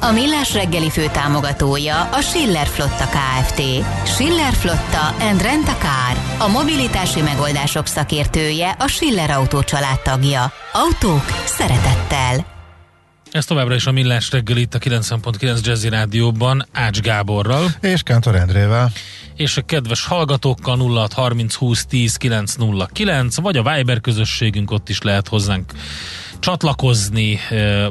A Millás reggeli fő támogatója a Schiller Flotta KFT. Schiller Flotta and Rent a Car. A mobilitási megoldások szakértője a Schiller Autó tagja. Autók szeretettel. Ez továbbra is a Millás reggel itt a 90.9 Jazzy Rádióban Ács Gáborral. És Kántor Endrével. És a kedves hallgatókkal 06 30 20 10 909, vagy a Viber közösségünk, ott is lehet hozzánk csatlakozni,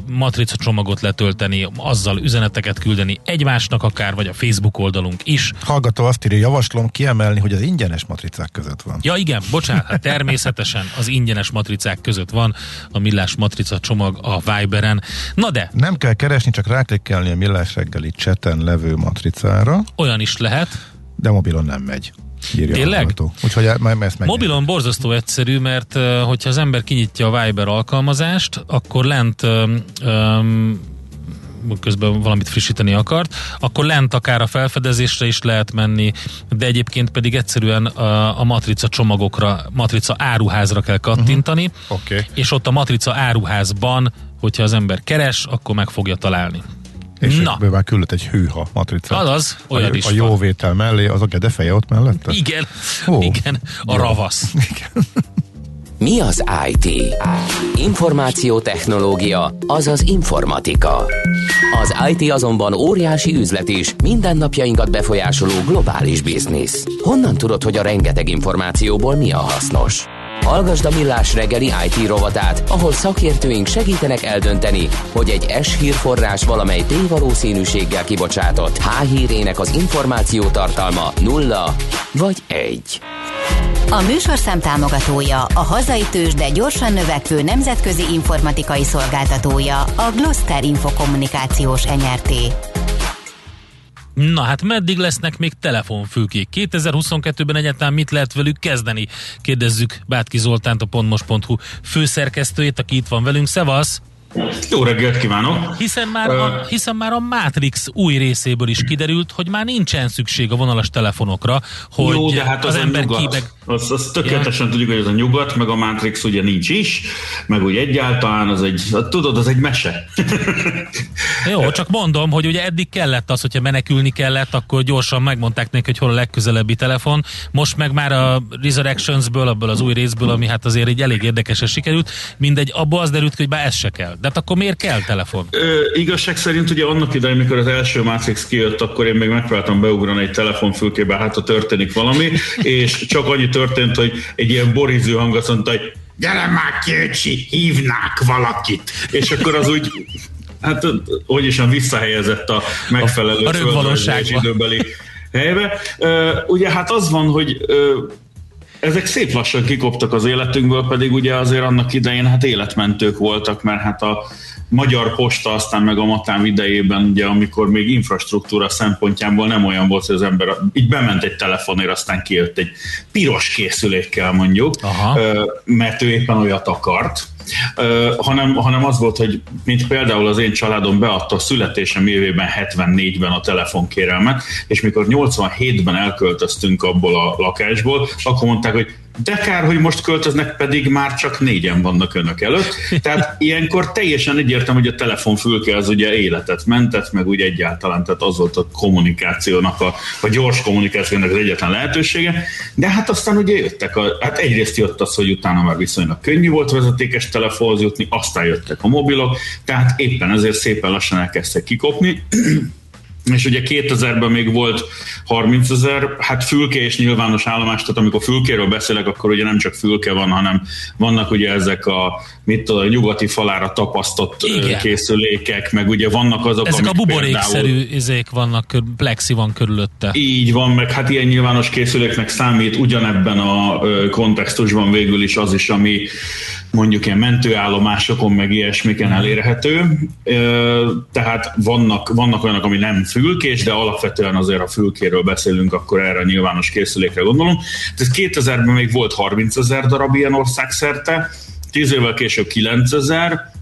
matrica csomagot letölteni, azzal üzeneteket küldeni egymásnak akár, vagy a Facebook oldalunk is. Hallgató azt írja, javaslom kiemelni, hogy az ingyenes matricák között van. Ja igen, bocsánat, hát természetesen az ingyenes matricák között van a Millás matrica csomag a Viberen. Na de! Nem kell keresni, csak ráklikkelni a Millás reggeli cseten levő matricára. Olyan is lehet. De mobilon nem megy. Írja Tényleg? Úgyhogy e- ezt meg. Mobilon borzasztó egyszerű, mert hogyha az ember kinyitja a Viber alkalmazást, akkor lent um, közben valamit frissíteni akart, akkor lent akár a felfedezésre is lehet menni, de egyébként pedig egyszerűen a, a matrica csomagokra, matrica áruházra kell kattintani, uh-huh. okay. és ott a matrica áruházban, hogyha az ember keres, akkor meg fogja találni. És Na. már küldött egy hűha matricát. Az, olyan a, is A jóvétel mellé, az a gedefeje ott mellette? Igen, Ó, igen, a jó. ravasz. Igen. Mi az IT? Információtechnológia, azaz informatika. Az IT azonban óriási üzlet is, mindennapjainkat befolyásoló globális biznisz. Honnan tudod, hogy a rengeteg információból mi a hasznos? Hallgasd a Millás reggeli IT rovatát, ahol szakértőink segítenek eldönteni, hogy egy S hírforrás valamely tévalószínűséggel kibocsátott H hírének az információ tartalma nulla vagy egy. A műsorszám támogatója, a hazai tős, de gyorsan növekvő nemzetközi informatikai szolgáltatója, a Gloster Infokommunikációs NRT. Na hát meddig lesznek még telefonfülkék? 2022-ben egyáltalán mit lehet velük kezdeni? Kérdezzük Bátki Zoltánt, a pontmos.hu főszerkesztőjét, aki itt van velünk. Szevasz! Jó reggelt kívánok! Hiszen már, a, hiszen már a Matrix új részéből is kiderült, hogy már nincsen szükség a vonalas telefonokra, hogy Jó, de hát az, az ember nyugat. kibeg... Az, az tökéletesen ja. tudjuk, hogy ez a nyugat, meg a Matrix ugye nincs is, meg úgy egyáltalán az egy, tudod, az egy mese. Jó, csak mondom, hogy ugye eddig kellett az, hogyha menekülni kellett, akkor gyorsan megmondták neki, hogy hol a legközelebbi telefon. Most meg már a Resurrectionsből, abból az új részből, ami hát azért egy elég érdekesen sikerült, mindegy, abból az derült, hogy bár ez se kell. De hát akkor miért kell telefon? Ö, igazság szerint ugye annak idején, amikor az első Matrix kijött, akkor én még megpróbáltam beugrani egy telefonfülkébe, hát ha történik valami, és csak annyi történt, hogy egy ilyen boriző hang azt mondta, hogy gyere már Kőcsi, hívnák valakit. És akkor az úgy hát hogy is visszahelyezett a megfelelő a, a időbeli helybe. Ugye hát az van, hogy ezek szép lassan kikoptak az életünkből, pedig ugye azért annak idején hát életmentők voltak, mert hát a Magyar Posta aztán meg a Matám idejében, ugye, amikor még infrastruktúra szempontjából nem olyan volt, hogy az ember így bement egy telefonért, aztán kijött egy piros készülékkel mondjuk, Aha. mert ő éppen olyat akart hanem, hanem az volt, hogy mint például az én családom beadta a születésem évében 74-ben a telefonkérelmet, és mikor 87-ben elköltöztünk abból a lakásból, akkor mondták, hogy de kár, hogy most költöznek, pedig már csak négyen vannak önök előtt. Tehát ilyenkor teljesen egyértelmű, hogy a telefonfülke az ugye életet mentett, meg úgy egyáltalán, tehát az volt a kommunikációnak, a, a gyors kommunikációnak az egyetlen lehetősége. De hát aztán ugye jöttek, a, hát egyrészt jött az, hogy utána már viszonylag könnyű volt vezetékes telefonhoz jutni, aztán jöttek a mobilok, tehát éppen ezért szépen lassan elkezdtek kikopni és ugye 2000-ben még volt 30 ezer, hát fülke és nyilvános állomás, tehát amikor fülkéről beszélek, akkor ugye nem csak fülke van, hanem vannak ugye ezek a, mit tudom, a nyugati falára tapasztott Igen. készülékek, meg ugye vannak azok, Ezek a buborékszerű például, izék vannak, plexi van körülötte. Így van, meg hát ilyen nyilvános készüléknek számít ugyanebben a kontextusban végül is az is, ami mondjuk ilyen mentőállomásokon, meg ilyesmiken elérhető. Tehát vannak, vannak olyanok, ami nem fülkés, de alapvetően azért, a fülkéről beszélünk, akkor erre a nyilvános készülékre gondolom. Ez 2000-ben még volt 30 ezer darab ilyen országszerte, 10 évvel később 9 ezer,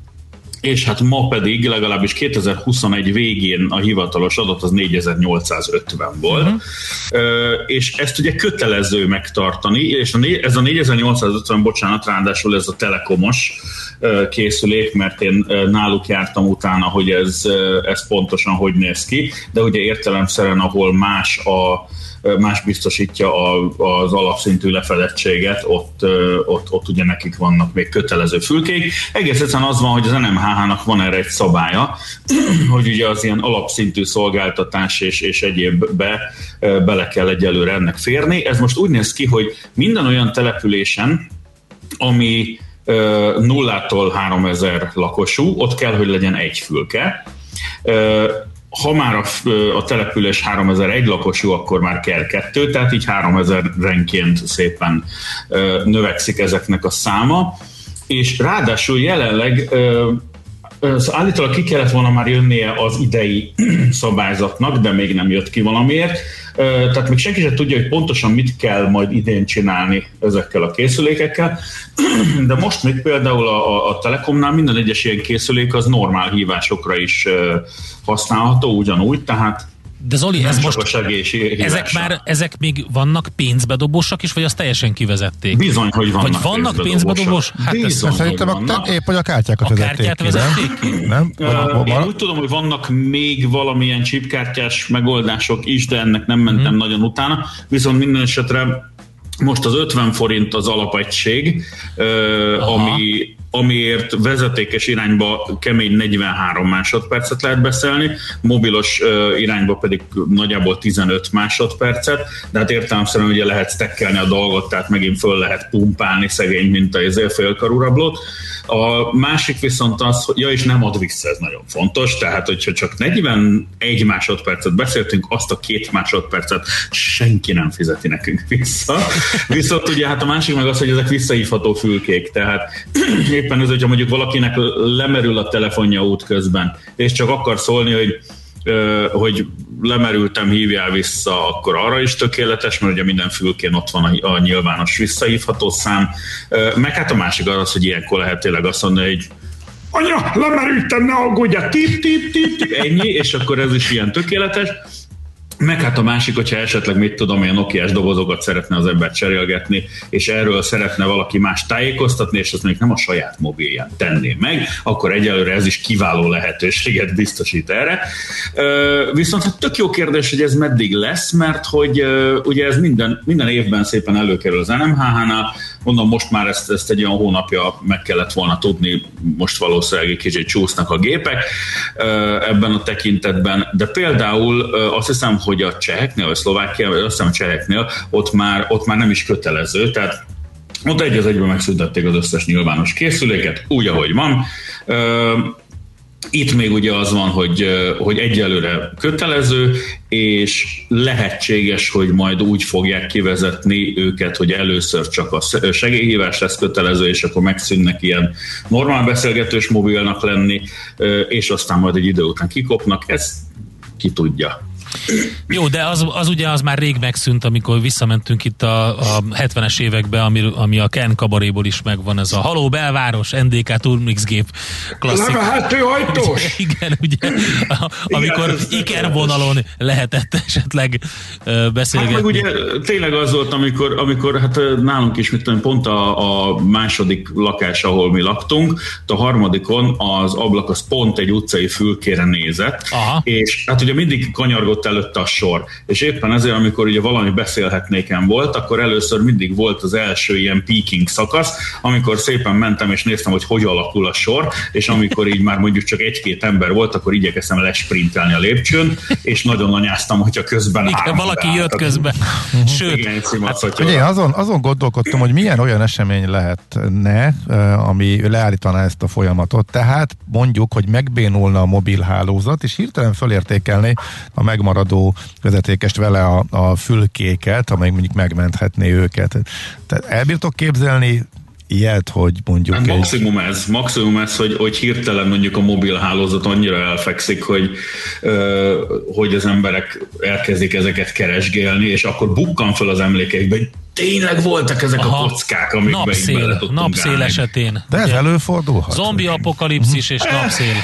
és hát ma pedig legalábbis 2021 végén a hivatalos adat az 4850 volt, uh-huh. és ezt ugye kötelező megtartani, és ez a 4850, bocsánat, ráadásul ez a telekomos készülék, mert én náluk jártam utána, hogy ez, ez pontosan hogy néz ki, de ugye értelemszerűen, ahol más a más biztosítja a, az alapszintű lefedettséget, ott, ott, ott ugye nekik vannak még kötelező fülkék. Egész egyszerűen az van, hogy az NMHH-nak van erre egy szabálya, hogy ugye az ilyen alapszintű szolgáltatás és, és egyébbe bele kell egyelőre ennek férni. Ez most úgy néz ki, hogy minden olyan településen, ami nullától 3000 lakosú, ott kell, hogy legyen egy fülke ha már a, a település 3001 lakosú, akkor már kell kettő, tehát így 3000 renként szépen növekszik ezeknek a száma, és ráadásul jelenleg az állítólag ki kellett volna már jönnie az idei szabályzatnak, de még nem jött ki valamiért. Tehát még senki sem tudja, hogy pontosan mit kell majd idén csinálni ezekkel a készülékekkel, de most még például a, a Telekomnál minden egyes ilyen készülék az normál hívásokra is használható ugyanúgy, tehát de Zoli, ez most, ezek már, ezek még vannak pénzbedobósak is, vagy azt teljesen kivezették? Bizony, hogy vannak Vagy vannak pénzbedobós? Hát Bizony, ez szerintem a, épp, hogy a kártyákat a vezették kártyát ki, vezették ki? Nem? Uh, én úgy tudom, hogy vannak még valamilyen chipkártyás megoldások is, de ennek nem mentem hmm. nagyon utána, viszont minden esetre most az 50 forint az alapegység, ami, amiért vezetékes irányba kemény 43 másodpercet lehet beszélni, mobilos irányba pedig nagyjából 15 másodpercet, de hát értelemszerűen ugye lehet stekkelni a dolgot, tehát megint föl lehet pumpálni szegény, mint a izé félkarú rablót. A másik viszont az, hogy ja, és nem ad vissza, ez nagyon fontos, tehát hogyha csak 41 másodpercet beszéltünk, azt a két másodpercet senki nem fizeti nekünk vissza. Viszont ugye hát a másik meg az, hogy ezek visszahívható fülkék, tehát éppen ez, hogyha mondjuk valakinek lemerül a telefonja út közben, és csak akar szólni, hogy hogy lemerültem, hívjál vissza, akkor arra is tökéletes, mert ugye minden fülkén ott van a, nyilvános visszahívható szám. Meg hát a másik az, hogy ilyenkor lehet tényleg azt mondani, hogy anya, lemerültem, ne aggódja, tip, tip, tip, tip, ennyi, és akkor ez is ilyen tökéletes. Meg hát a másik, hogyha esetleg mit tudom, olyan nokia dobozokat szeretne az ember cserélgetni, és erről szeretne valaki más tájékoztatni, és azt még nem a saját mobilján tenné meg, akkor egyelőre ez is kiváló lehetőséget biztosít erre. Viszont hát tök jó kérdés, hogy ez meddig lesz, mert hogy ugye ez minden, minden évben szépen előkerül az NMHH-nál, mondom, most már ezt, ezt egy olyan hónapja meg kellett volna tudni, most valószínűleg egy kicsit csúsznak a gépek ebben a tekintetben, de például azt hiszem, hogy a cseheknél, vagy Szlovákia, vagy azt hiszem a cseheknél, ott már, ott már nem is kötelező, tehát ott egy az egyben megszüntették az összes nyilvános készüléket, úgy, ahogy van. Itt még ugye az van, hogy, hogy egyelőre kötelező, és lehetséges, hogy majd úgy fogják kivezetni őket, hogy először csak a segélyhívás lesz kötelező, és akkor megszűnnek ilyen normál beszélgetős mobilnak lenni, és aztán majd egy idő után kikopnak. Ez ki tudja. Jó, de az, az ugye az már rég megszűnt, amikor visszamentünk itt a, a 70-es évekbe, ami, ami a Ken kabaréból is megvan, ez a Haló belváros, NDK Turmix gép klasszik. Levehető ajtós! Igen, ugye, amikor Igen, Iker vonalon lehetett esetleg beszélgetni. Hát meg ugye tényleg az volt, amikor, amikor hát nálunk is, mit tudom, pont a, a második lakás, ahol mi laktunk, a harmadikon az ablak az pont egy utcai fülkére nézett, Aha. és hát ugye mindig kanyargott előtte a sor. És éppen ezért, amikor ugye valami beszélhetnéken volt, akkor először mindig volt az első ilyen peaking szakasz, amikor szépen mentem és néztem, hogy hogy alakul a sor, és amikor így már mondjuk csak egy-két ember volt, akkor igyekeztem lesprintelni a lépcsőn, és nagyon anyáztam, hogyha közben Igen, valaki jött közben. Sőt, Igen, hát, ugye, azon, azon gondolkodtam, hogy milyen olyan esemény lehetne, eh, ami leállítaná ezt a folyamatot. Tehát mondjuk, hogy megbénulna a mobilhálózat, és hirtelen fölértékelni a megmaradó maradó vezetékest vele a, a fülkéket, amely mondjuk megmenthetné őket. Tehát elbírtok képzelni ilyet, hogy mondjuk hát maximum egy... ez, maximum ez, hogy, hogy hirtelen mondjuk a mobil hálózat annyira elfekszik, hogy, hogy az emberek elkezdik ezeket keresgélni, és akkor bukkan fel az emlékeikbe, hogy tényleg voltak ezek Aha, a kockák, amikben napszél, napszél állni. esetén. De ez előfordulhat. Zombi apokalipszis és napszél.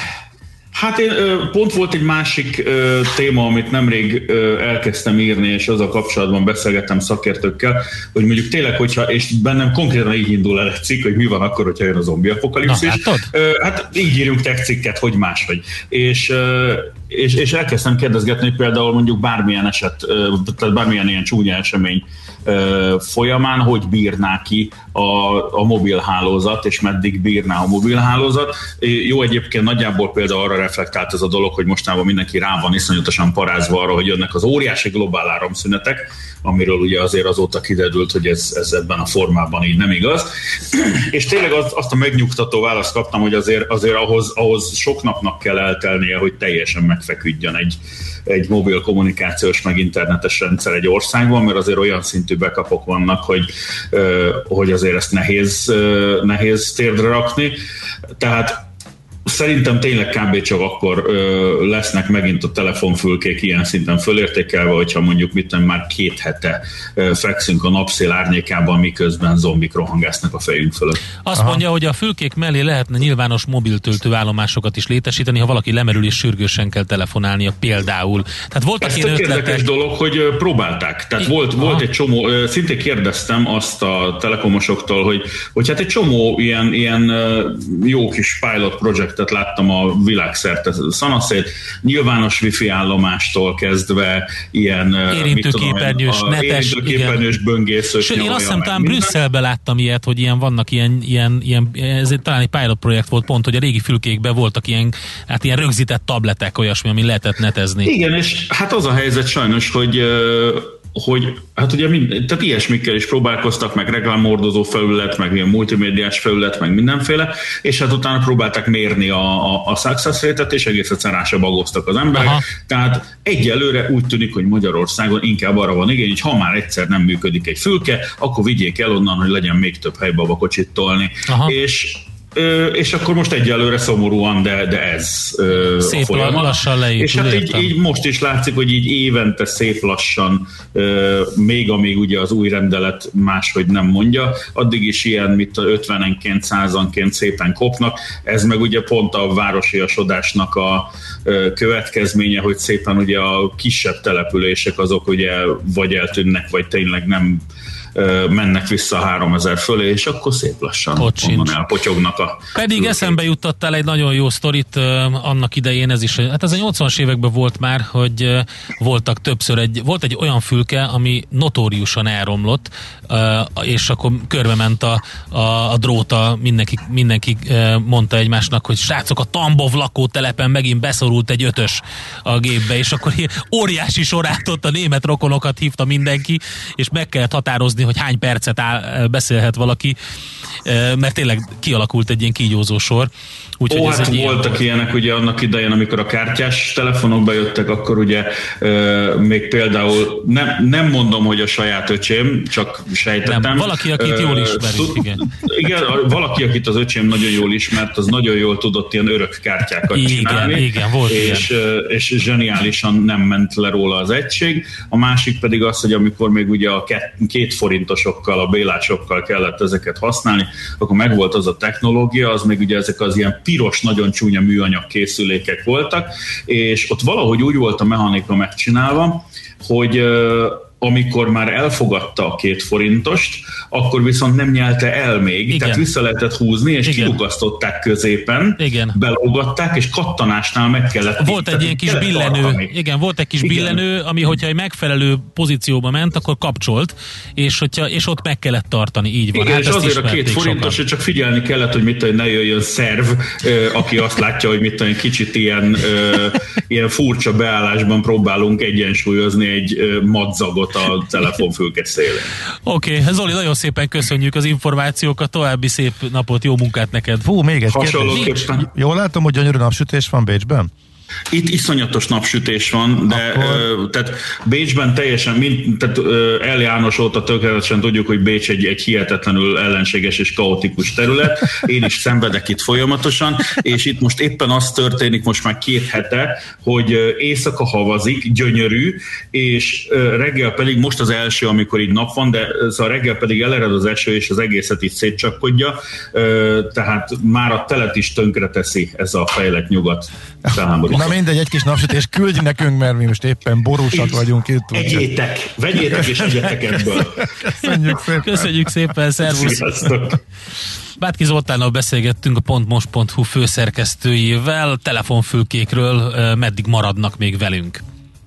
Hát én pont volt egy másik téma, amit nemrég elkezdtem írni, és azzal kapcsolatban beszélgettem szakértőkkel, hogy mondjuk tényleg, hogyha, és bennem konkrétan így indul el egy cikk, hogy mi van akkor, hogyha jön a zombi apokalipszis. Na, hát így írjunk tech cikket, hogy máshogy. És, és, és elkezdtem kérdezgetni, hogy például mondjuk bármilyen eset, tehát bármilyen ilyen csúnya esemény folyamán, hogy bírná ki a, a mobilhálózat, és meddig bírná a mobilhálózat. Jó egyébként nagyjából például arra reflektált ez a dolog, hogy mostában mindenki rá van iszonyatosan parázva arra, hogy jönnek az óriási globál áramszünetek, amiről ugye azért azóta kiderült, hogy ez, ez ebben a formában így nem igaz. És tényleg azt, azt a megnyugtató választ kaptam, hogy azért, azért ahhoz, ahhoz sok napnak kell eltelnie, hogy teljesen megfeküdjön egy, egy mobil kommunikációs meg internetes rendszer egy országban, mert azért olyan szintű bekapok vannak, hogy, hogy azért ezt nehéz, nehéz térdre rakni. Tehát Szerintem tényleg kb. csak akkor ö, lesznek megint a telefonfülkék ilyen szinten fölértékelve, hogyha mondjuk mit tudom, már két hete ö, fekszünk a napszél árnyékában, miközben zombik rohangásznak a fejünk fölött. Azt Aha. mondja, hogy a fülkék mellé lehetne nyilvános mobiltöltőállomásokat is létesíteni, ha valaki lemerül és sürgősen kell telefonálnia például. Tehát voltak Ez ilyen ötletek... érdekes dolog, hogy próbálták. Tehát volt, volt egy csomó, szintén kérdeztem azt a telekomosoktól, hogy, hogy hát egy csomó ilyen, ilyen jó kis pilot projektet láttam a világszerte szanaszét, nyilvános wifi állomástól kezdve ilyen érintőképernyős, tudom, netes, érintőképernyős böngészős. Sőt, én azt hiszem, talán Brüsszelben láttam ilyet, hogy ilyen vannak ilyen, ilyen, ilyen ez talán egy pilot projekt volt pont, hogy a régi fülkékben voltak ilyen, hát ilyen rögzített tabletek, olyasmi, ami lehetett netezni. Igen, és hát az a helyzet sajnos, hogy hogy hát ugye mind, tehát ilyesmikkel is próbálkoztak, meg reklámordozó felület, meg ilyen multimédiás felület, meg mindenféle, és hát utána próbálták mérni a, a, a success rate és egész egyszerűen rá se bagoztak az emberek. Aha. Tehát egyelőre úgy tűnik, hogy Magyarországon inkább arra van igény, hogy ha már egyszer nem működik egy fülke, akkor vigyék el onnan, hogy legyen még több hely babakocsit tolni. Aha. És Ö, és akkor most egyelőre szomorúan, de, de ez ö, szép a folyamat. lassan leépül, És hát így, így, most is látszik, hogy így évente szép lassan, ö, még amíg ugye az új rendelet máshogy nem mondja, addig is ilyen, mint a 50-enként, százanként szépen kopnak. Ez meg ugye pont a városiasodásnak a ö, következménye, hogy szépen ugye a kisebb települések azok ugye vagy eltűnnek, vagy tényleg nem mennek vissza a 3000 fölé, és akkor szép lassan Ott sincs. elpotyognak a... Pedig fülkék. eszembe jutottál egy nagyon jó sztorit annak idején, ez is, hát ez a 80-as években volt már, hogy voltak többször egy, volt egy olyan fülke, ami notóriusan elromlott, és akkor körbe ment a, a, a dróta, mindenki, mindenki mondta egymásnak, hogy srácok, a Tambov lakótelepen megint beszorult egy ötös a gépbe, és akkor óriási sorát ott a német rokonokat hívta mindenki, és meg kellett határozni nézni, hogy hány percet áll, beszélhet valaki, mert tényleg kialakult egy ilyen kígyózó sor. Úgyhogy Ó, hát voltak ilyen... ilyenek ugye annak idején, amikor a kártyás telefonok bejöttek, akkor ugye euh, még például nem, nem mondom, hogy a saját öcsém, csak sejtettem. Nem, valaki, akit jól ismerünk, igen. Igen, valaki, akit az öcsém nagyon jól ismert, az nagyon jól tudott ilyen örök kártyákat igen, csinálni. Igen, volt és, ilyen. és zseniálisan nem ment le róla az egység. A másik pedig az, hogy amikor még ugye a két forintosokkal, a bélásokkal kellett ezeket használni, akkor megvolt az a technológia, az még ugye ezek az ilyen piros, nagyon csúnya műanyag készülékek voltak, és ott valahogy úgy volt a mechanika megcsinálva, hogy amikor már elfogadta a két forintost, akkor viszont nem nyelte el még, Igen. tehát vissza lehetett húzni, és Igen. kirugasztották középen, Igen. belógatták, és kattanásnál meg kellett. Volt egy ilyen kis billenő, tartani. igen, volt egy kis Igen. billenő, ami hogyha egy megfelelő pozícióba ment, akkor kapcsolt, és, hogyha, és ott meg kellett tartani, így van. Igen, hát és azért a két forintos, hogy csak figyelni kellett, hogy mit tudom, ne jöjjön szerv, aki azt látja, hogy mit tudom, kicsit ilyen, ilyen furcsa beállásban próbálunk egyensúlyozni egy madzagot a telefonfülke szélén. Oké, okay. Zoli, nagyon szépen köszönjük az információkat, további szép napot, jó munkát neked. Fú, még egy kérdés. Jól látom, hogy gyönyörű napsütés van Bécsben? Itt iszonyatos napsütés van, de Akkor... tehát Bécsben teljesen, mind, tehát El János óta tökéletesen tudjuk, hogy Bécs egy, egy hihetetlenül ellenséges és kaotikus terület. Én is szenvedek itt folyamatosan, és itt most éppen az történik most már két hete, hogy éjszaka havazik, gyönyörű, és reggel pedig most az első, amikor így nap van, de szóval reggel pedig elered az eső, és az egészet itt szétcsapkodja, tehát már a telet is tönkre teszi ez a fejlett nyugat felháborító. Na mindegy, egy kis napsütés küldj nekünk, mert mi most éppen borúsak vagyunk itt. Egyétek, vegyétek és egyetek ebből. Köszönjük szépen. Köszönjük szépen, szervusz. Sziasztok. Bátki Zoltánnal beszélgettünk a pontmos.hu főszerkesztőjével, telefonfülkékről, meddig maradnak még velünk.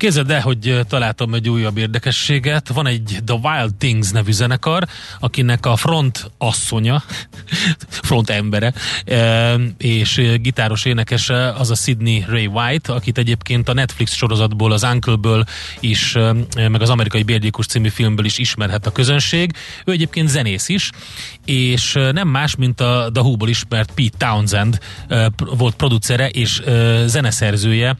Képzeld el, hogy találtam egy újabb érdekességet. Van egy The Wild Things nevű zenekar, akinek a front asszonya, front embere, és gitáros énekese az a Sydney Ray White, akit egyébként a Netflix sorozatból, az Uncle-ből is, meg az amerikai Bérgyékus című filmből is ismerhet a közönség. Ő egyébként zenész is, és nem más, mint a The Who-ból ismert Pete Townsend volt producere és zeneszerzője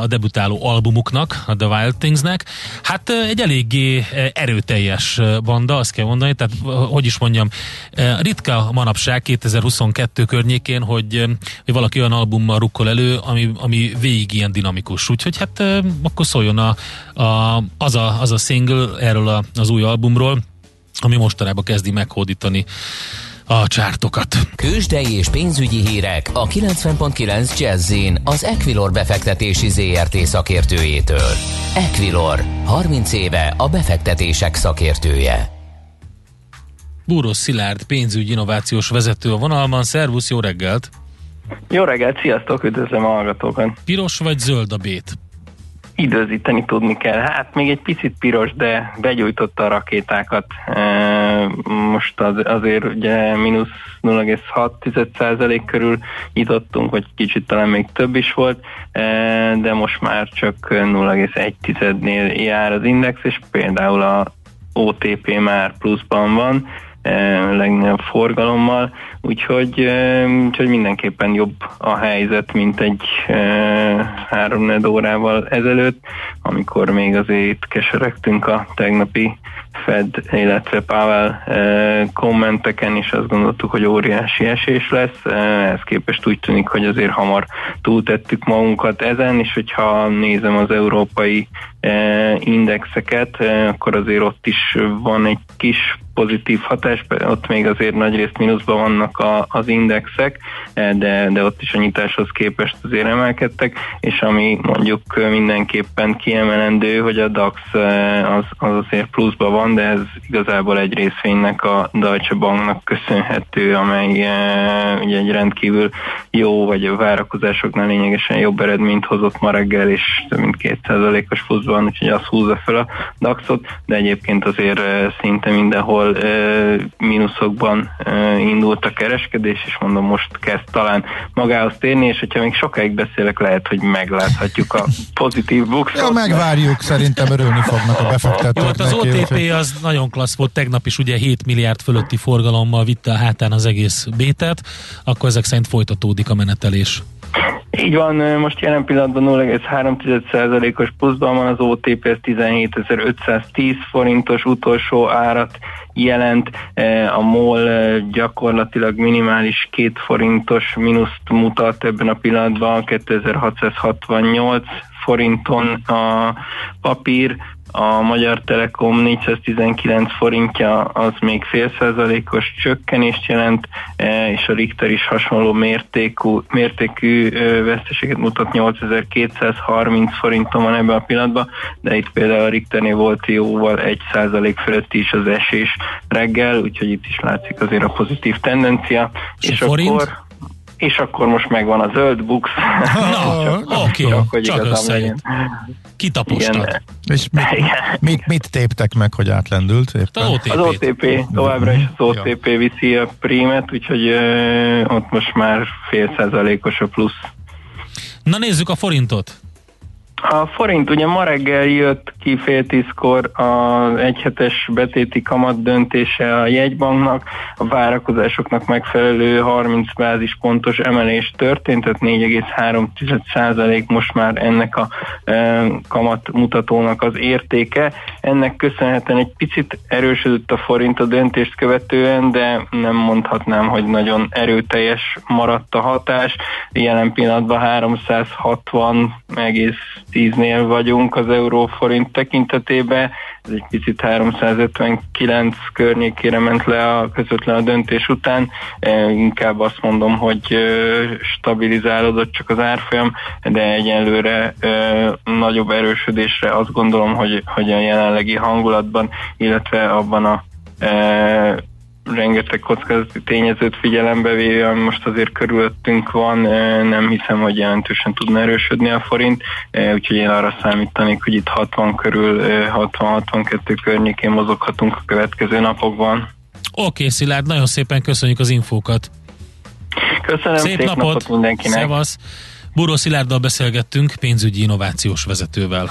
a debütáló albumuknak, bandának, a The Wild Thingsnek. Hát egy eléggé erőteljes banda, azt kell mondani, tehát hogy is mondjam, ritka manapság 2022 környékén, hogy, hogy valaki olyan albummal rukkol elő, ami, ami végig ilyen dinamikus. Úgyhogy hát akkor szóljon a, a, az, a, az a single erről a, az új albumról, ami mostanában kezdi meghódítani a csártokat. Kősdei és pénzügyi hírek a 90.9 jazz az Equilor befektetési ZRT szakértőjétől. Equilor, 30 éve a befektetések szakértője. Búrós Szilárd, pénzügyi innovációs vezető a vonalban. Szervusz, jó reggelt! Jó reggelt, sziasztok, üdvözlöm a hallgatókat! Piros vagy zöld a bét? Időzíteni tudni kell. Hát még egy picit piros, de begyújtotta a rakétákat. Most az, azért ugye mínusz 0,6% körül jutottunk, vagy kicsit talán még több is volt, de most már csak 0,1-nél jár az index, és például a OTP már pluszban van, legnagyobb forgalommal, úgyhogy, úgyhogy mindenképpen jobb a helyzet, mint egy három órával ezelőtt, amikor még azért keseregtünk a tegnapi Fed, illetve Pavel kommenteken, és azt gondoltuk, hogy óriási esés lesz. Ehhez képest úgy tűnik, hogy azért hamar túltettük magunkat ezen, és hogyha nézem az európai indexeket, akkor azért ott is van egy kis pozitív hatás, ott még azért nagy részt mínuszban vannak a, az indexek, de, de ott is a nyitáshoz képest azért emelkedtek, és ami mondjuk mindenképpen kiemelendő, hogy a DAX az, az azért pluszban van, de ez igazából egy részvénynek a Deutsche Banknak köszönhető, amely ugye egy rendkívül jó, vagy a várakozásoknál lényegesen jobb eredményt hozott ma reggel, és több mint 2%-os pluszban, úgyhogy az húzza fel a DAX-ot, de egyébként azért szinte mindenhol ahol mínuszokban indult a kereskedés, és mondom, most kezd talán magához térni, és hogyha még sokáig beszélek, lehet, hogy megláthatjuk a pozitív bukszot. Ja, megvárjuk, szerintem örülni fognak a befektetők. Jó, hát az OTP az nagyon klassz volt, tegnap is ugye 7 milliárd fölötti forgalommal vitte a hátán az egész bétet, akkor ezek szerint folytatódik a menetelés. Így van, most jelen pillanatban 0,3%-os pluszban van az OTP, ez 17.510 forintos utolsó árat jelent, a MOL gyakorlatilag minimális 2 forintos mínuszt mutat ebben a pillanatban, 2668 forinton a papír, a Magyar Telekom 419 forintja az még fél százalékos csökkenést jelent, e, és a Richter is hasonló mértékű, mértékű veszteséget mutat 8230 forinton van ebben a pillanatban, de itt például a Richternél volt jóval 1 százalék fölött is az esés reggel, úgyhogy itt is látszik azért a pozitív tendencia. És, és a forint? akkor és akkor most megvan a zöld bux. Na, oké, okay, csak, csak összejött. Kitapostak. És mit, mit, mit téptek meg, hogy átlendült? Éppen? OTP. Az OTP, továbbra is az OTP ja. viszi a prímet, úgyhogy ö, ott most már fél százalékos a plusz. Na nézzük a forintot. A forint ugye ma reggel jött ki fél tízkor az egyhetes betéti kamat döntése a jegybanknak, a várakozásoknak megfelelő 30 bázis pontos emelés történt, tehát 4,3% most már ennek a e, kamat mutatónak az értéke. Ennek köszönhetően egy picit erősödött a forint a döntést követően, de nem mondhatnám, hogy nagyon erőteljes maradt a hatás. Jelen pillanatban 360 10-nél vagyunk az euróforint tekintetében, ez egy picit 359 környékére ment le a közvetlen a döntés után, e, inkább azt mondom, hogy e, stabilizálódott csak az árfolyam, de egyelőre e, nagyobb erősödésre azt gondolom, hogy, hogy a jelenlegi hangulatban, illetve abban a rengeteg kockázati tényezőt figyelembe véve, ami most azért körülöttünk van, nem hiszem, hogy jelentősen tudna erősödni a forint, úgyhogy én arra számítanék, hogy itt 60 körül, 60-62 környékén mozoghatunk a következő napokban. Oké, okay, Szilárd, nagyon szépen köszönjük az infókat. Köszönöm, szép, szép napot, napot mindenkinek. Szevasz. Buró Szilárddal beszélgettünk, pénzügyi innovációs vezetővel.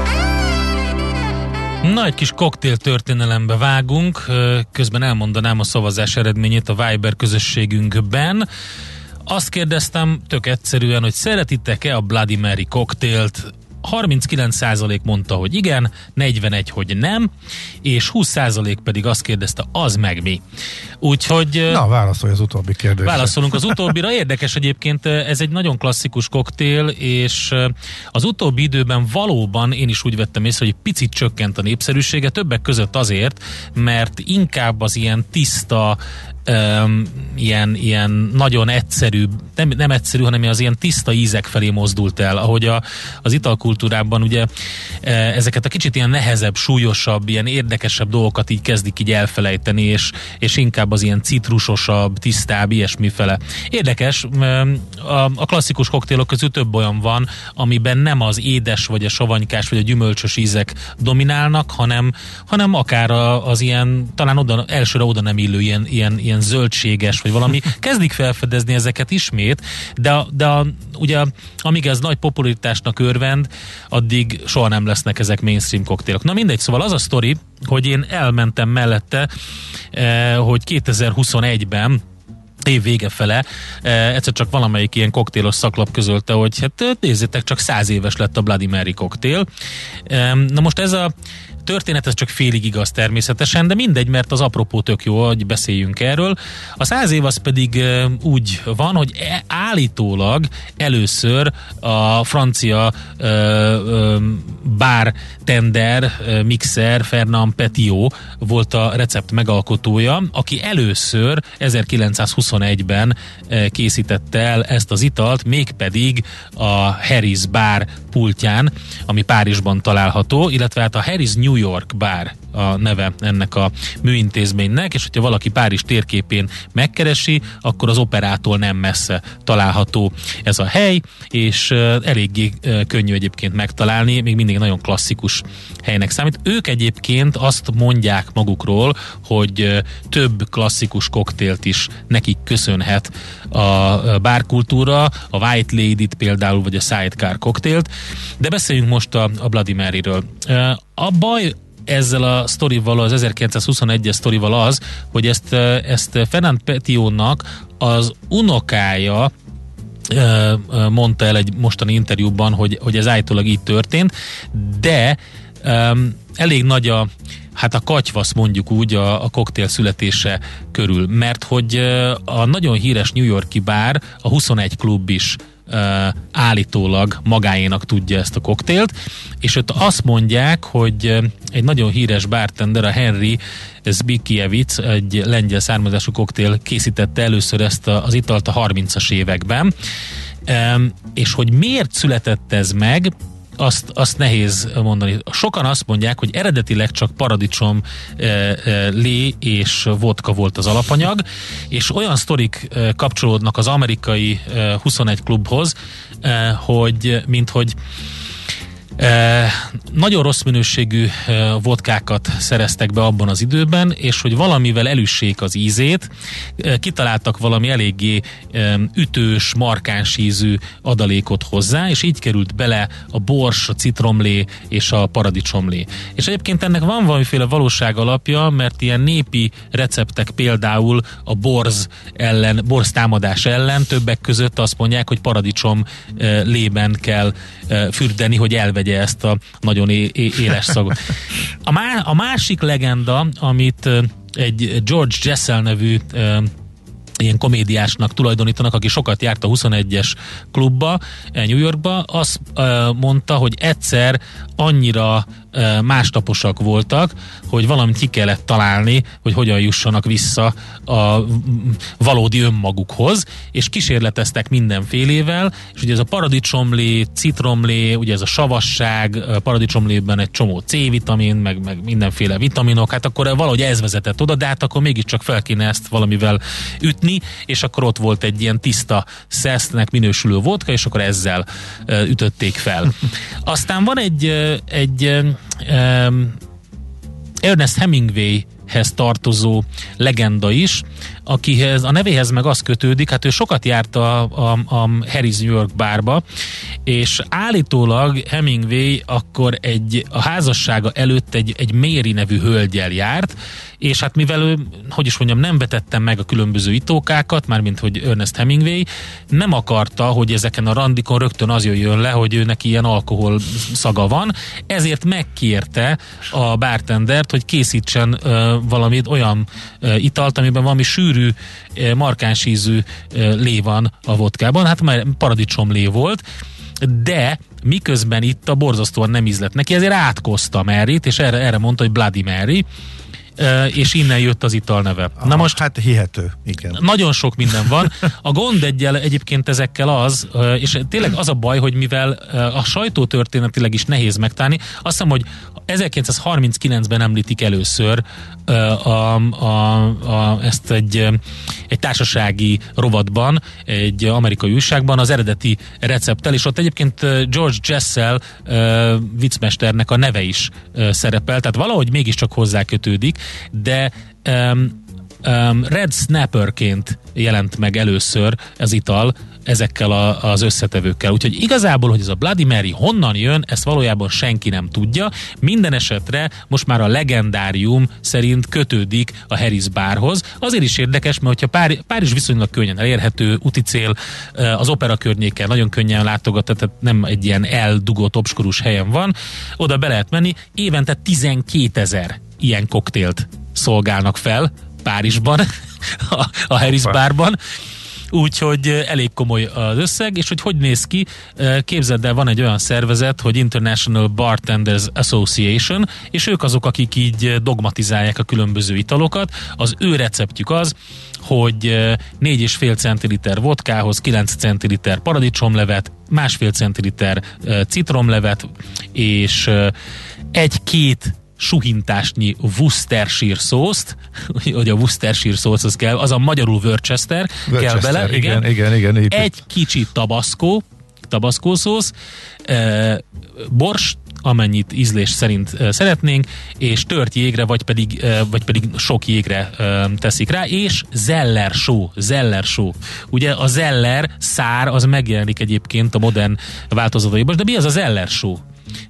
Nagy kis koktél történelembe vágunk, közben elmondanám a szavazás eredményét a Viber közösségünkben. Azt kérdeztem tök egyszerűen, hogy szeretitek-e a Bloody Mary koktélt? 39% mondta, hogy igen, 41, hogy nem, és 20% pedig azt kérdezte, az meg mi. Úgyhogy... Na, válaszolj az utóbbi kérdésre. Válaszolunk az utóbbira. Érdekes egyébként, ez egy nagyon klasszikus koktél, és az utóbbi időben valóban én is úgy vettem észre, hogy picit csökkent a népszerűsége, többek között azért, mert inkább az ilyen tiszta, um, ilyen, ilyen nagyon egyszerű, nem, nem egyszerű, hanem az ilyen tiszta ízek felé mozdult el, ahogy a, az italkultúrában ugye e, ezeket a kicsit ilyen nehezebb, súlyosabb, ilyen érdekesebb dolgokat így kezdik így elfelejteni, és, és inkább az ilyen citrusosabb, tisztább, ilyesmi fele. Érdekes, a, a klasszikus koktélok közül több olyan van, amiben nem az édes, vagy a savanykás, vagy a gyümölcsös ízek dominálnak, hanem, hanem akár az ilyen, talán oda, elsőre oda nem illő ilyen, ilyen, ilyen ilyen zöldséges, vagy valami, kezdik felfedezni ezeket ismét, de, de a, ugye amíg ez nagy popularitásnak örvend, addig soha nem lesznek ezek mainstream koktélok. Na mindegy, szóval az a sztori, hogy én elmentem mellette, eh, hogy 2021-ben év vége fele, eh, egyszer csak valamelyik ilyen koktélos szaklap közölte, hogy hát nézzétek, csak száz éves lett a Bloody Mary koktél. Eh, na most ez a történet, ez csak félig igaz természetesen, de mindegy, mert az apropó tök jó, hogy beszéljünk erről. A száz év az pedig úgy van, hogy e, állítólag először a francia bár tender mixer Fernand Petiot volt a recept megalkotója, aki először 1921-ben készítette el ezt az italt, mégpedig a Harris bár pultján, ami Párizsban található, illetve hát a Harris New York bár a neve ennek a műintézménynek, és hogyha valaki Párizs térképén megkeresi, akkor az operától nem messze található ez a hely, és eléggé könnyű egyébként megtalálni, még mindig nagyon klasszikus helynek számít. Ők egyébként azt mondják magukról, hogy több klasszikus koktélt is nekik köszönhet a bárkultúra, a White Lady-t például, vagy a Sidecar koktélt, de beszéljünk most a, a Bloody Mary-ről. A baj ezzel a sztorival, az 1921-es sztorival az, hogy ezt, ezt Fernand Petionnak az unokája mondta el egy mostani interjúban, hogy, hogy ez állítólag így történt, de um, elég nagy a hát a katyvasz mondjuk úgy a, a koktél születése körül, mert hogy a nagyon híres New Yorki bár, a 21 klub is állítólag magáénak tudja ezt a koktélt, és ott azt mondják, hogy egy nagyon híres bartender, a Henry Zbikiewicz, egy lengyel származású koktél készítette először ezt az italt a 30-as években, és hogy miért született ez meg, azt, azt nehéz mondani. Sokan azt mondják, hogy eredetileg csak paradicsom e, e, lé és vodka volt az alapanyag, és olyan sztorik e, kapcsolódnak az amerikai e, 21 klubhoz, hogy mint hogy nagyon rossz minőségű vodkákat szereztek be abban az időben, és hogy valamivel elüssék az ízét, kitaláltak valami eléggé ütős, markáns ízű adalékot hozzá, és így került bele a bors, a citromlé és a paradicsomlé. És egyébként ennek van valamiféle valóság alapja, mert ilyen népi receptek például a borz ellen, borz támadás ellen többek között azt mondják, hogy paradicsom lében kell fürdeni, hogy elvegye ezt a nagyon é- é- éles szagot. A, má- a másik legenda, amit egy George Jessel nevű ilyen komédiásnak tulajdonítanak, aki sokat járt a 21-es klubba New Yorkba, azt mondta, hogy egyszer annyira másnaposak voltak, hogy valamit ki kellett találni, hogy hogyan jussanak vissza a valódi önmagukhoz, és kísérleteztek mindenfélével, és ugye ez a paradicsomlé, citromlé, ugye ez a savasság, paradicsomlében egy csomó C-vitamin, meg, meg mindenféle vitaminok, hát akkor valahogy ez vezetett oda, de hát akkor mégiscsak fel kéne ezt valamivel ütni, és akkor ott volt egy ilyen tiszta szesznek minősülő vodka, és akkor ezzel ütötték fel. Aztán van egy, egy um, Ernest Hemingwayhez tartozó legenda is, akihez a nevéhez meg az kötődik, hát ő sokat járt a, a, a Harry's New York bárba, és állítólag Hemingway akkor egy, a házassága előtt egy, egy Mary nevű hölgyel járt, és hát mivel ő, hogy is mondjam, nem vetettem meg a különböző itókákat, mármint hogy Ernest Hemingway, nem akarta, hogy ezeken a randikon rögtön az jöjjön le, hogy ő neki ilyen alkohol szaga van, ezért megkérte a bartendert, hogy készítsen valami olyan italt, amiben valami sűrű, markáns ízű lé van a vodkában, hát már paradicsom lé volt, de miközben itt a borzasztóan nem ízlett neki, ezért átkozta Mary-t, és erre, erre mondta, hogy Bloody Mary, és innen jött az ital neve. Aha, Na most hát hihető, igen. Nagyon sok minden van. A gond egyel egyébként ezekkel az, és tényleg az a baj, hogy mivel a sajtó történetileg is nehéz megtálni, azt hiszem, hogy 1939-ben említik először a, a, a, ezt egy, egy társasági rovatban, egy amerikai újságban az eredeti recepttel, és ott egyébként George Jessel viccmesternek a neve is szerepel, tehát valahogy mégiscsak hozzá kötődik, de um, um, Red Snapperként jelent meg először ez ital ezekkel a, az összetevőkkel. Úgyhogy igazából, hogy ez a Bloody Mary honnan jön, ezt valójában senki nem tudja. Minden esetre most már a legendárium szerint kötődik a Harris bárhoz. Azért is érdekes, mert hogyha Pári, Párizs viszonylag könnyen elérhető, úti cél, az opera környéken nagyon könnyen látogat, tehát nem egy ilyen eldugott, obskurus helyen van, oda be lehet menni. Évente 12 ezer ilyen koktélt szolgálnak fel Párizsban, a, a Harris bárban úgyhogy elég komoly az összeg, és hogy hogy néz ki, képzeld el, van egy olyan szervezet, hogy International Bartenders Association, és ők azok, akik így dogmatizálják a különböző italokat. Az ő receptjük az, hogy 4,5 centiliter vodkához 9 centiliter paradicsomlevet, másfél centiliter citromlevet, és egy-két suhintásnyi Worcestershire szószt, hogy a Worcestershire szósz az kell, az a magyarul Worcester, Worcester kell bele, igen, igen, igen, igen egy kicsi tabaszkó, tabaszkó szósz, e, bors, amennyit ízlés szerint szeretnénk, és tört jégre, vagy pedig, vagy pedig sok jégre teszik rá, és zeller só, zeller só. Ugye a zeller szár, az megjelenik egyébként a modern változataiban, de mi az a zeller só?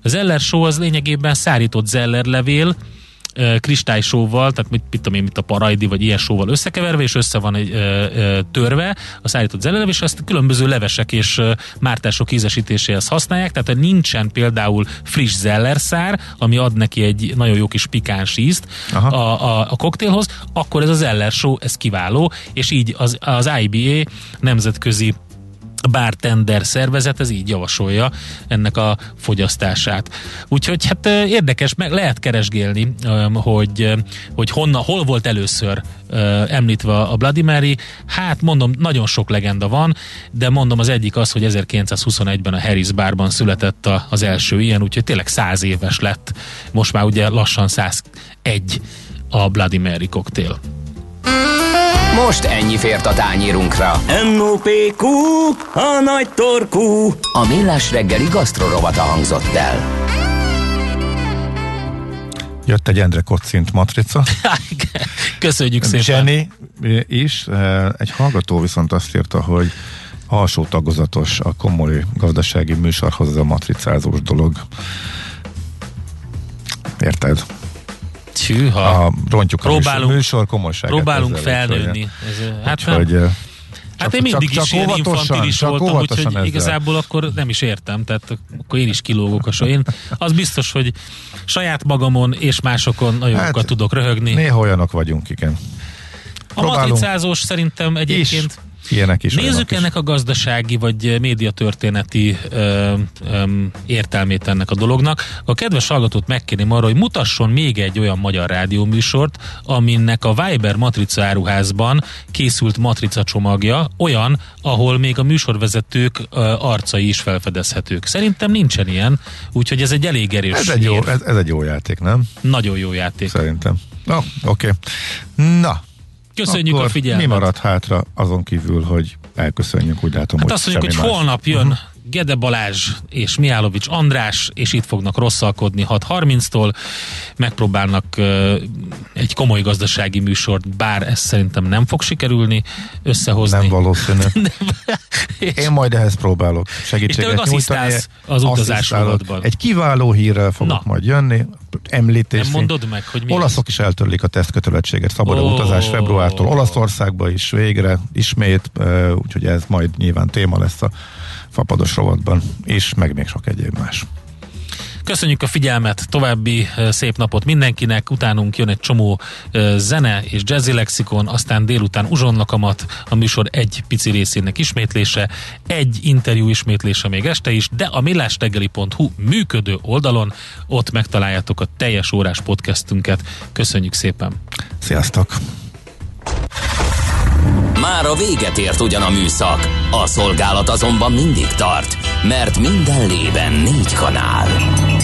Az Zeller só az lényegében szárított Zeller levél, kristálysóval, tehát mit, mit tudom én, mit a parajdi, vagy ilyen sóval összekeverve, és össze van egy, ö, ö, törve a szárított zelelev, és ezt különböző levesek és ö, mártások ízesítéséhez használják, tehát nincsen például friss zellerszár, ami ad neki egy nagyon jó kis pikáns ízt a, a, a koktélhoz, akkor ez a zeller só, ez kiváló, és így az, az IBA nemzetközi bartender szervezet, ez így javasolja ennek a fogyasztását. Úgyhogy hát érdekes, meg lehet keresgélni, hogy, hogy honna, hol volt először említve a Bloody Mary. Hát mondom, nagyon sok legenda van, de mondom az egyik az, hogy 1921-ben a Harris Barban született az első ilyen, úgyhogy tényleg száz éves lett. Most már ugye lassan 101 a Bloody Mary koktél. Most ennyi fért a tányírunkra. M.O.P.Q. A nagy torkú. A millás reggeli gasztrorovata hangzott el. Jött egy Endre Kocint matrica. Köszönjük szépen. Jenny is. Eh, egy hallgató viszont azt írta, hogy alsó tagozatos a komoly gazdasági műsorhoz ez a matricázós dolog. Érted? Hűha. A, rontjuk próbálunk, a műsor komolyságát. próbálunk ezzel, felnőni. Ez, hát, hogy, hát, Hát én mindig csak, is csak ilyen infantilis voltam, úgyhogy ezzel. igazából akkor nem is értem, tehát akkor én is kilógok a én. Az biztos, hogy saját magamon és másokon nagyon hát, tudok röhögni. Néha olyanok vagyunk, igen. A matricázós szerintem egyébként... Is Ilyenek is. Nézzük ennek is. a gazdasági vagy médiatörténeti ö, ö, értelmét ennek a dolognak. A kedves hallgatót megkérném arra, hogy mutasson még egy olyan magyar rádióműsort, aminek a Viber matrica áruházban készült matrica csomagja olyan, ahol még a műsorvezetők ö, arcai is felfedezhetők. Szerintem nincsen ilyen, úgyhogy ez egy elég erős ez egy, jó, ez, ez egy jó játék, nem? Nagyon jó játék. Szerintem. No, oké. Okay. Na, Köszönjük Akkor a figyelmet. mi maradt hátra azon kívül, hogy elköszönjük, úgy látom, hát hogy azt mondjuk, hogy más. holnap jön uh-huh. Gede Balázs és Miálovics András, és itt fognak rosszalkodni 6.30-tól. Megpróbálnak uh, egy komoly gazdasági műsort, bár ez szerintem nem fog sikerülni összehozni. Nem valószínű. Én majd ehhez próbálok segítséget és nyújtani. az utazásodatban. Egy kiváló hírrel fogok Na. majd jönni, említés. Nem mondod meg, hogy mi Olaszok is eltörlik a tesztkötelezettséget, szabad oh. utazás februártól Olaszországba is végre, ismét, úgyhogy ez majd nyilván téma lesz a fapados rovatban, és meg még sok egyéb más. Köszönjük a figyelmet, további szép napot mindenkinek, utánunk jön egy csomó zene és jazzy lexikon, aztán délután uzsonnakamat, a műsor egy pici részének ismétlése, egy interjú ismétlése még este is, de a millástegeli.hu működő oldalon ott megtaláljátok a teljes órás podcastünket. Köszönjük szépen! Sziasztok! Már a véget ért ugyan a műszak, a szolgálat azonban mindig tart, mert minden lében négy kanál.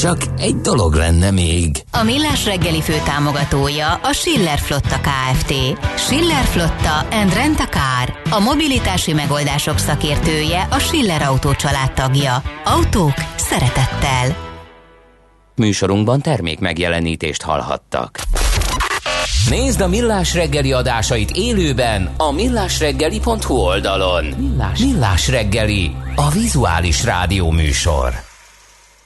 Csak egy dolog lenne még. A Millás reggeli fő támogatója a Schiller Flotta KFT. Schiller Flotta and Rent a Car. A mobilitási megoldások szakértője a Schiller Autó tagja. Autók szeretettel. Műsorunkban termék megjelenítést hallhattak. Nézd a Millás reggeli adásait élőben a millásreggeli.hu oldalon. Millás, Millás reggeli, a vizuális rádió műsor.